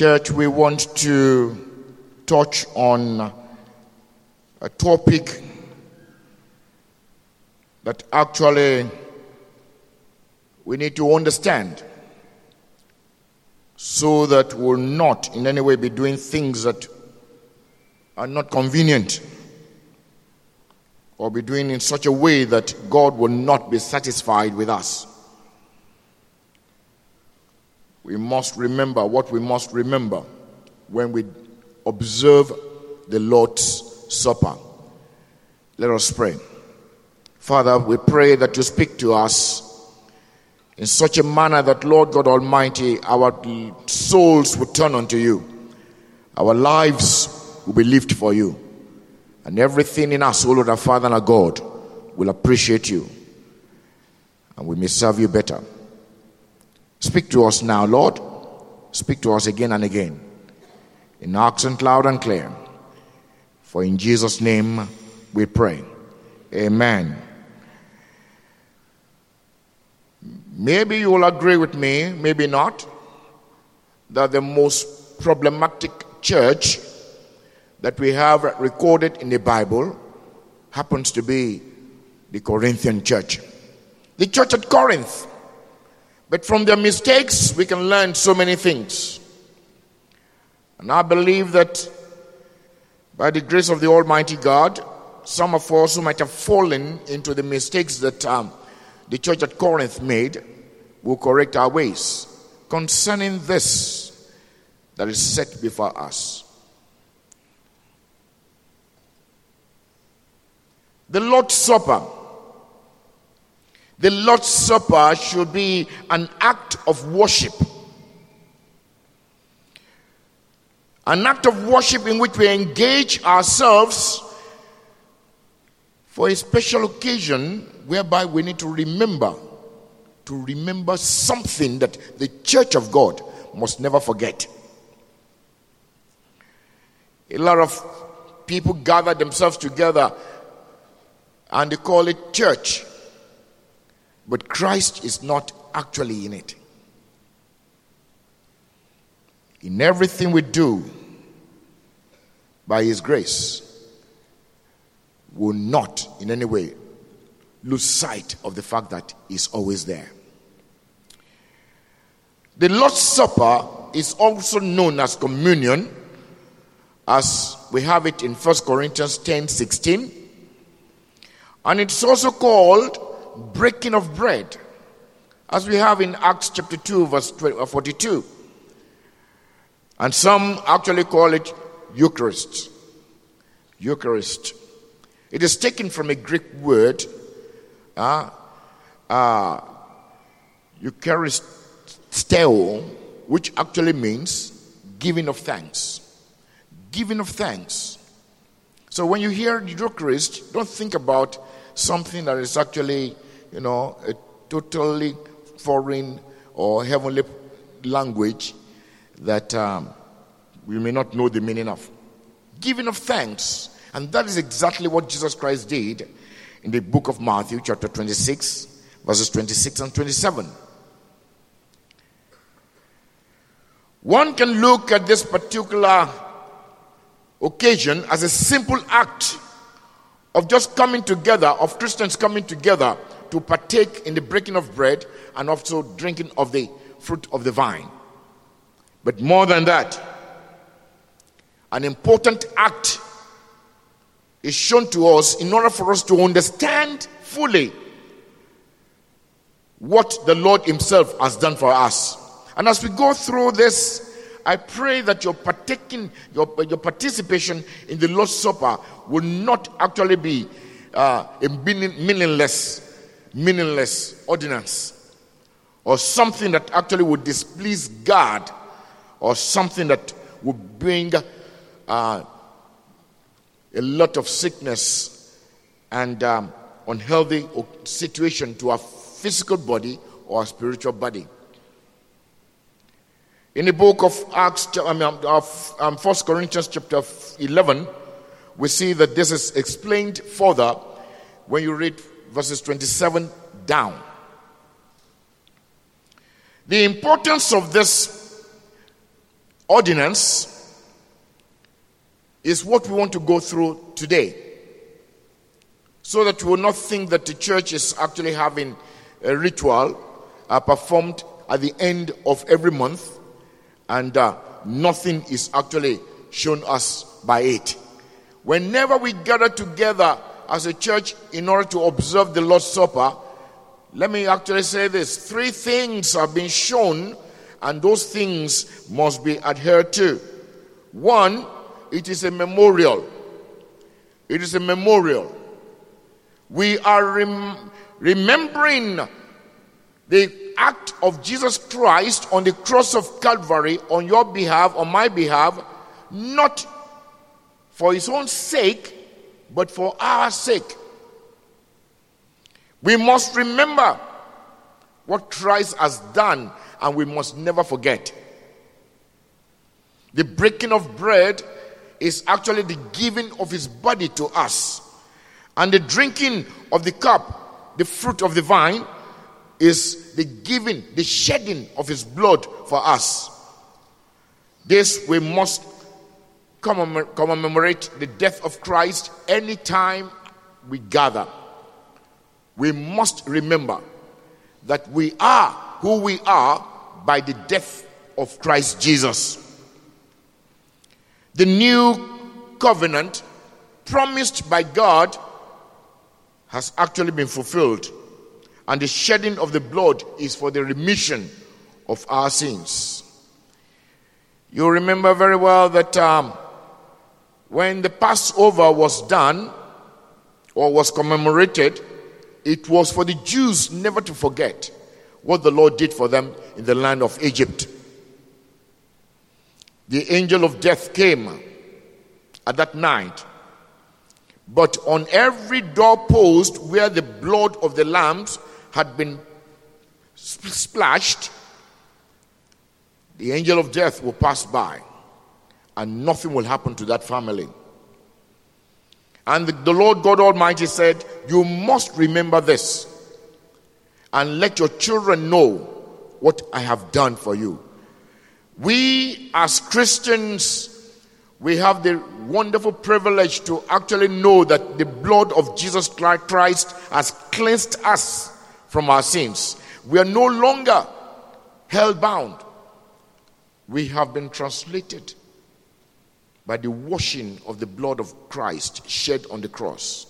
Church, we want to touch on a topic that actually we need to understand so that we'll not in any way be doing things that are not convenient or be doing in such a way that God will not be satisfied with us. We must remember what we must remember when we observe the Lord's Supper. Let us pray. Father, we pray that you speak to us in such a manner that, Lord God Almighty, our souls will turn unto you. Our lives will be lived for you. And everything in us, O Lord our Father and our God, will appreciate you. And we may serve you better. Speak to us now, Lord. Speak to us again and again. In accent loud and clear. For in Jesus' name we pray. Amen. Maybe you will agree with me, maybe not, that the most problematic church that we have recorded in the Bible happens to be the Corinthian church. The church at Corinth. But from their mistakes, we can learn so many things. And I believe that by the grace of the Almighty God, some of us who might have fallen into the mistakes that um, the church at Corinth made will correct our ways concerning this that is set before us. The Lord's Supper. The Lord's Supper should be an act of worship. An act of worship in which we engage ourselves for a special occasion whereby we need to remember to remember something that the church of God must never forget. A lot of people gather themselves together and they call it church. But Christ is not actually in it. In everything we do, by His grace, will not in any way lose sight of the fact that He's always there. The Lord's Supper is also known as communion, as we have it in 1 Corinthians 10 16. And it's also called breaking of bread, as we have in Acts chapter 2, verse uh, 42. And some actually call it Eucharist. Eucharist. It is taken from a Greek word, uh, uh, Eucharisteo, which actually means giving of thanks. Giving of thanks. So when you hear Eucharist, don't think about something that is actually, you know, a totally foreign or heavenly language that um, we may not know the meaning of. Giving of thanks. And that is exactly what Jesus Christ did in the book of Matthew, chapter 26, verses 26 and 27. One can look at this particular occasion as a simple act of just coming together, of Christians coming together to partake in the breaking of bread and also drinking of the fruit of the vine. But more than that, an important act is shown to us in order for us to understand fully what the Lord Himself has done for us. And as we go through this, I pray that your partaking, your, your participation in the Lord's Supper will not actually be uh, a meaningless, meaningless ordinance, or something that actually would displease God, or something that would bring uh, a lot of sickness and um, unhealthy situation to our physical body or our spiritual body. In the book of Acts, I mean, of um, 1 Corinthians chapter 11, we see that this is explained further when you read verses 27 down. The importance of this ordinance is what we want to go through today. So that we will not think that the church is actually having a ritual uh, performed at the end of every month and uh, nothing is actually shown us by it. Whenever we gather together as a church in order to observe the Lord's Supper, let me actually say this three things have been shown, and those things must be adhered to. One, it is a memorial. It is a memorial. We are rem- remembering the act of Jesus Christ on the cross of Calvary on your behalf, on my behalf, not for his own sake, but for our sake. We must remember what Christ has done, and we must never forget. The breaking of bread is actually the giving of his body to us, and the drinking of the cup, the fruit of the vine, is the giving, the shedding of his blood for us. This we must commemorate the death of Christ anytime we gather. We must remember that we are who we are by the death of Christ Jesus. The new covenant promised by God has actually been fulfilled, and the shedding of the blood is for the remission of our sins. You remember very well that um, when the Passover was done or was commemorated, it was for the Jews never to forget what the Lord did for them in the land of Egypt. The angel of death came at that night, but on every doorpost where the blood of the lambs had been splashed, the angel of death will pass by and nothing will happen to that family. And the, the Lord God Almighty said, You must remember this and let your children know what I have done for you. We, as Christians, we have the wonderful privilege to actually know that the blood of Jesus Christ has cleansed us from our sins. We are no longer held bound. We have been translated by the washing of the blood of Christ shed on the cross.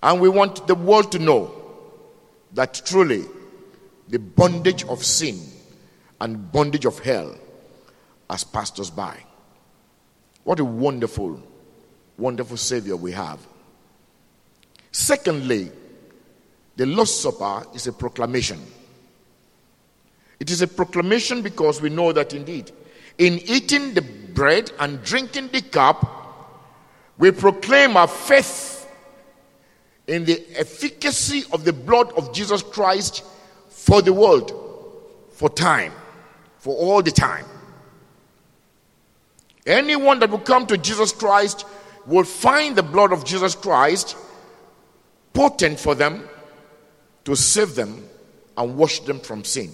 And we want the world to know that truly the bondage of sin and bondage of hell has passed us by. What a wonderful, wonderful Savior we have. Secondly, the Lord's Supper is a proclamation. It is a proclamation because we know that indeed, in eating the bread and drinking the cup, we proclaim our faith in the efficacy of the blood of Jesus Christ for the world, for time, for all the time. Anyone that will come to Jesus Christ will find the blood of Jesus Christ potent for them to save them and wash them from sin.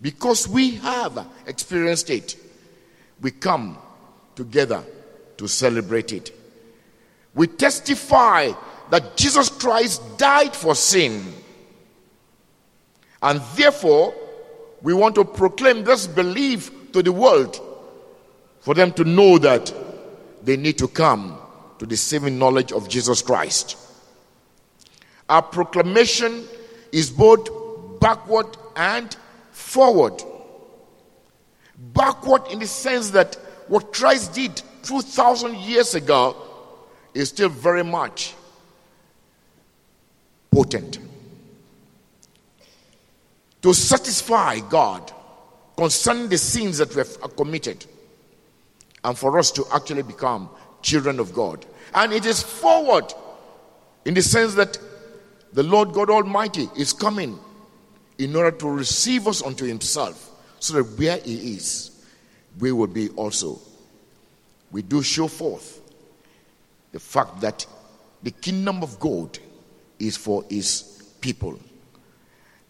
Because we have experienced it we come together to celebrate it. We testify that Jesus Christ died for sin. And therefore, we want to proclaim this belief to the world for them to know that they need to come to the saving knowledge of Jesus Christ. Our proclamation is both backward and forward backward in the sense that what Christ did 2,000 years ago is still very much potent. To satisfy God concerning the sins that we have committed, and for us to actually become children of God. And it is forward in the sense that the Lord God Almighty is coming in order to receive us unto Himself so that where He is, we will be also. We do show forth the fact that the kingdom of God is for His people.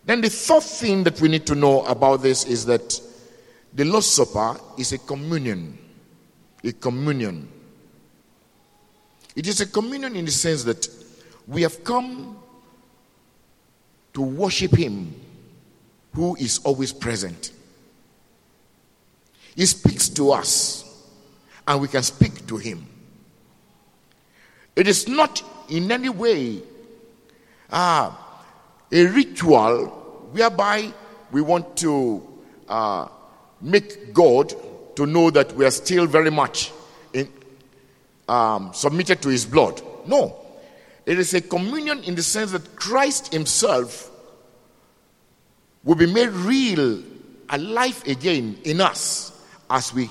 Then the third thing that we need to know about this is that The Lord's Supper is a communion. A communion. It is a communion in the sense that we have come to worship Him who is always present. He speaks to us, and we can speak to Him. It is not in any way uh, a ritual whereby we want to uh, make God to know that we are still very much in, um, submitted to His blood. No. It is a communion in the sense that Christ Himself will be made real, alive again in us as we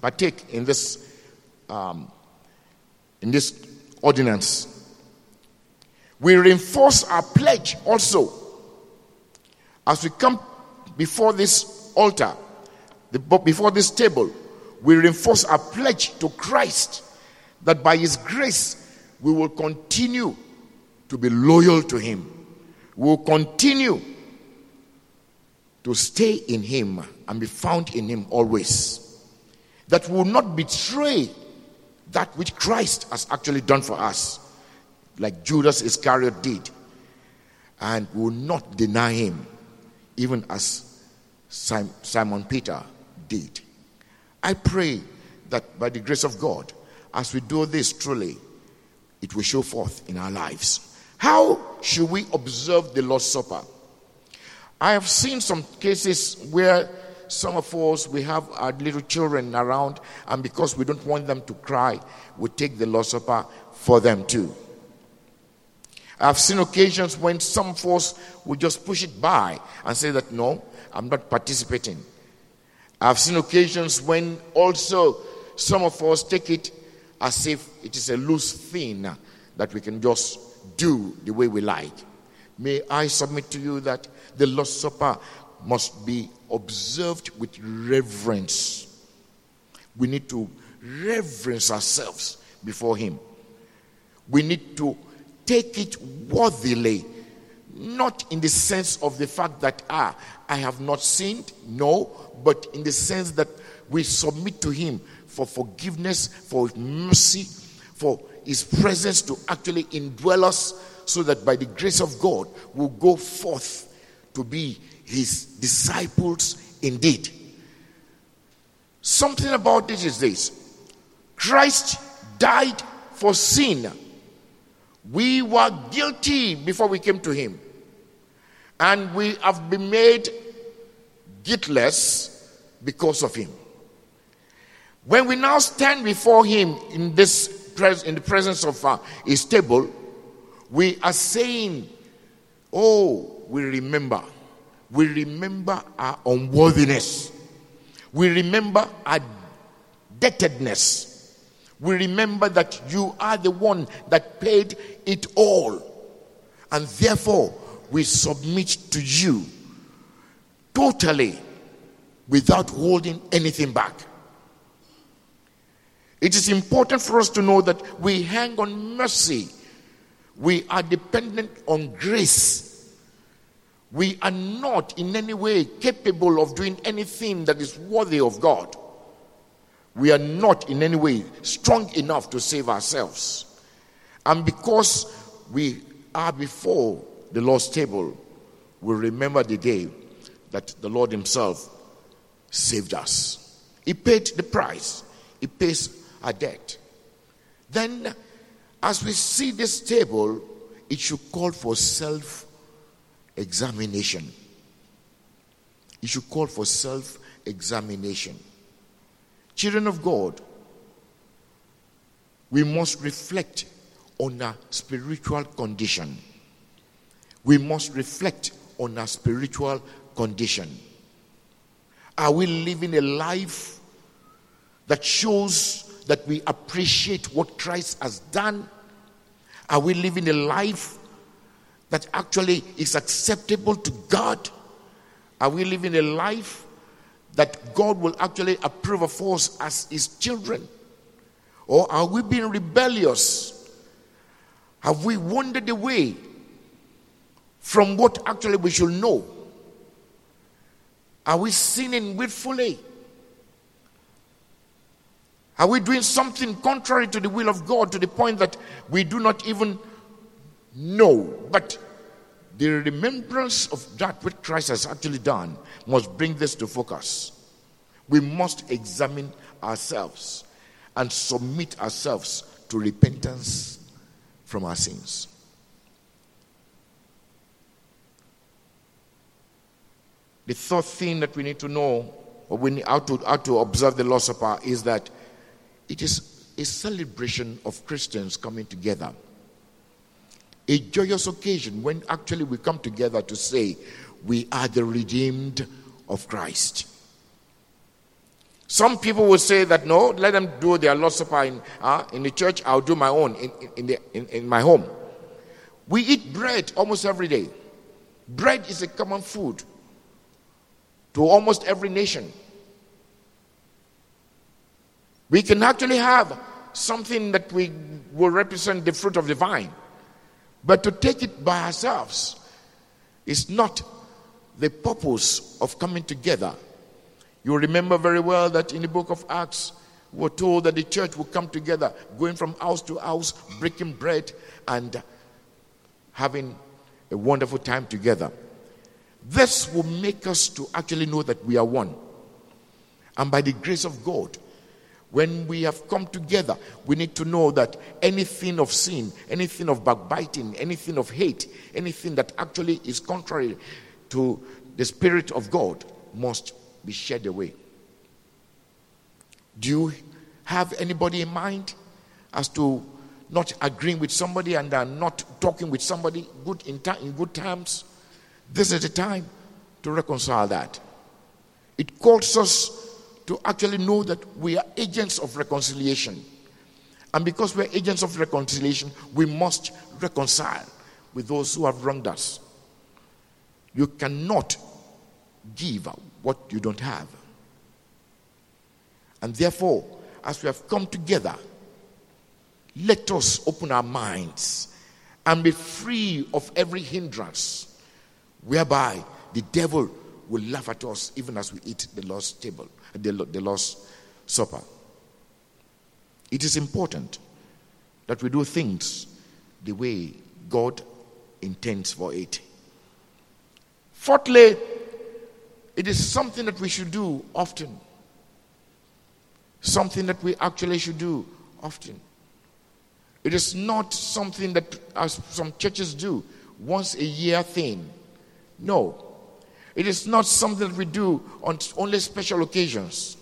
partake, in this um, in this ordinance. We reinforce our pledge also as we come before this altar, before this table. We reinforce our pledge to Christ that by His grace we will continue to be loyal to Him. We will continue to stay in Him and be found in Him always. That we will not betray that which Christ has actually done for us, like Judas Iscariot did, and will not deny Him, even as Simon Peter did. I pray that by the grace of God, as we do this truly, it will show forth in our lives. How should we observe the Lord's Supper? I have seen some cases where some of us we have our little children around, and because we don't want them to cry, we take the Lord's Supper for them too. I've seen occasions when some of us will just push it by and say that no, I'm not participating. I've seen occasions when also some of us take it as if it is a loose thing that we can just do the way we like. May I submit to you that the Lord's Supper must be observed with reverence. We need to reverence ourselves before Him. We need to take it worthily, not in the sense of the fact that, ah, I have not sinned, no, but in the sense that we submit to Him for forgiveness, for mercy, for His presence to actually indwell us, so that by the grace of God, we'll go forth to be his disciples indeed. Something about this is this Christ died for sin. We were guilty before we came to him, and we have been made guiltless because of him. When we now stand before him in this in the presence of uh, his table, we are saying, "Oh, we remember we remember our unworthiness. We remember our debtedness. We remember that you are the one that paid it all. And therefore, we submit to you totally without holding anything back. It is important for us to know that we hang on mercy. We are dependent on grace we are not in any way capable of doing anything that is worthy of God. We are not in any way strong enough to save ourselves. And because we are before the Lord's table, we remember the day that the Lord Himself saved us. He paid the price, He pays our debt. Then, as we see this table, it should call for self examination. It should call for self examination. Children of God, we must reflect on our spiritual condition. We must reflect on our spiritual condition. Are we living a life that shows that we appreciate what Christ has done? Are we living a life that actually is acceptable to God? Are we living a life that God will actually approve of us as His children? Or are we being rebellious? Have we wandered away from what actually we should know? Are we sinning willfully? Are we doing something contrary to the will of God to the point that we do not even know? But the remembrance of that which Christ has actually done must bring this to focus. We must examine ourselves and submit ourselves to repentance from our sins. The third thing that we need to know, or we need how to, how to observe the Lord's Supper, is that it is a celebration of Christians coming together. A joyous occasion when actually we come together to say, We are the redeemed of Christ. Some people will say that no, let them do their Lord's Supper in, uh, in the church, I'll do my own in, in, the, in, in my home. We eat bread almost every day. Bread is a common food to almost every nation. We can actually have something that we will represent the fruit of the vine, but to take it by ourselves is not the purpose of coming together. You remember very well that in the book of Acts, we were told that the church would come together, going from house to house, breaking bread, and having a wonderful time together. This will make us to actually know that we are one. And by the grace of God, when we have come together, we need to know that anything of sin, anything of backbiting, anything of hate, anything that actually is contrary to the Spirit of God must be shed away. Do you have anybody in mind as to not agreeing with somebody and uh, not talking with somebody good in, ta- in good terms? This is the time to reconcile that. It calls us to actually know that we are agents of reconciliation. And because we're agents of reconciliation, we must reconcile with those who have wronged us. You cannot give what you don't have. And therefore, as we have come together, let us open our minds and be free of every hindrance whereby the devil will laugh at us even as we eat the Lord's table, the, the Lord's supper. It is important that we do things the way God intends for it. Fourthly, it is something that we should do often. Something that we actually should do often. It is not something that, as some churches do, once a year thing. No. It is not something that we do on only special occasions.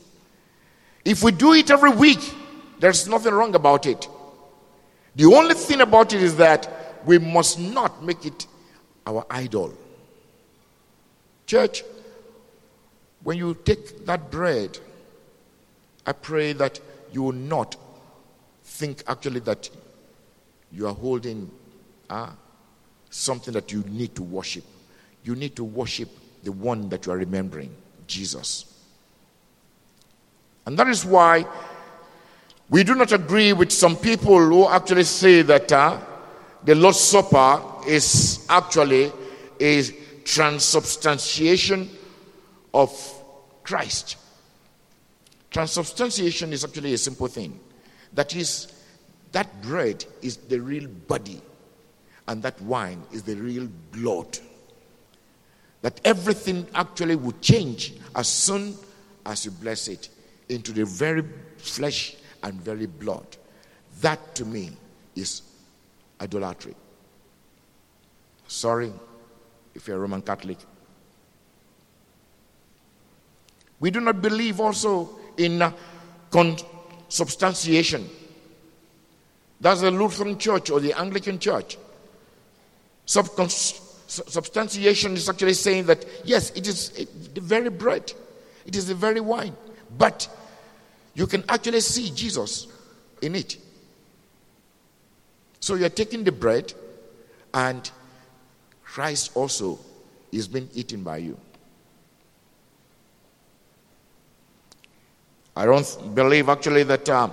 If we do it every week, there's nothing wrong about it. The only thing about it is that we must not make it our idol. Church, when you take that bread, I pray that you will not think actually that you are holding uh, something that you need to worship you need to worship the one that you are remembering, Jesus. And that is why we do not agree with some people who actually say that uh, the Lord's Supper is actually a transubstantiation of Christ. Transubstantiation is actually a simple thing. That is, that bread is the real body, and that wine is the real blood that everything actually would change as soon as you bless it into the very flesh and very blood. That to me is idolatry. Sorry if you're a Roman Catholic. We do not believe also in uh, consubstantiation. That's the Lutheran Church or the Anglican Church. Substantiation is actually saying that yes, it is the very bread, it is the very wine, but you can actually see Jesus in it. So you're taking the bread, and Christ also is being eaten by you. I don't believe actually that um,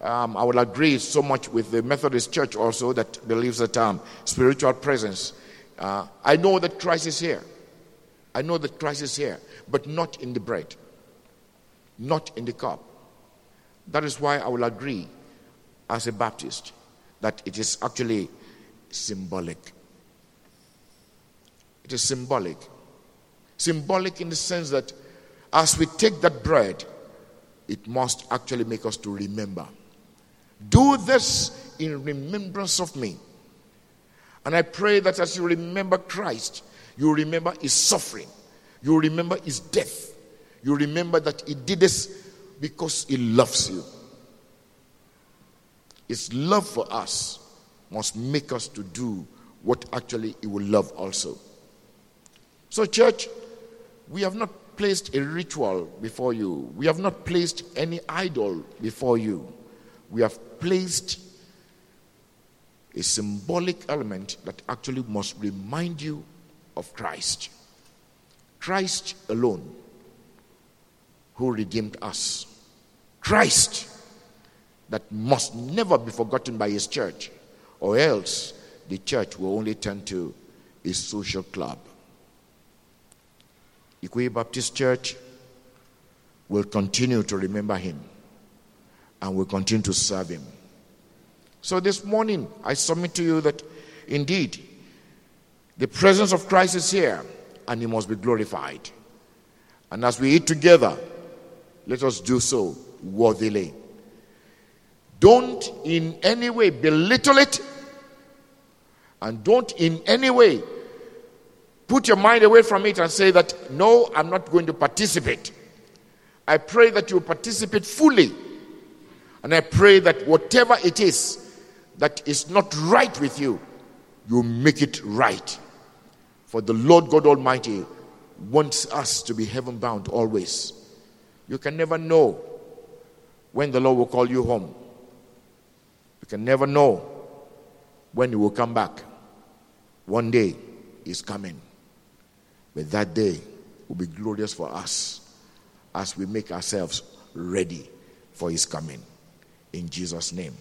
um, I would agree so much with the Methodist Church also that believes that um, spiritual presence uh, I know that Christ is here. I know that Christ is here, but not in the bread, not in the cup. That is why I will agree as a Baptist that it is actually symbolic. It is symbolic. Symbolic in the sense that as we take that bread, it must actually make us to remember. Do this in remembrance of me. And I pray that as you remember Christ, you remember his suffering, you remember his death, you remember that he did this because he loves you. His love for us must make us to do what actually he will love also. So, church, we have not placed a ritual before you. We have not placed any idol before you. We have placed a symbolic element that actually must remind you of Christ. Christ alone who redeemed us. Christ that must never be forgotten by his church, or else the church will only turn to a social club. Ikoyi Baptist Church will continue to remember him and will continue to serve him. So this morning, I submit to you that indeed the presence of Christ is here and he must be glorified. And as we eat together, let us do so worthily. Don't in any way belittle it, and don't in any way put your mind away from it and say that, no, I'm not going to participate. I pray that you participate fully. And I pray that whatever it is that is not right with you, you make it right. For the Lord God Almighty wants us to be heaven bound always. You can never know when the Lord will call you home. You can never know when He will come back. One day is coming. But that day will be glorious for us as we make ourselves ready for his coming. In Jesus' name.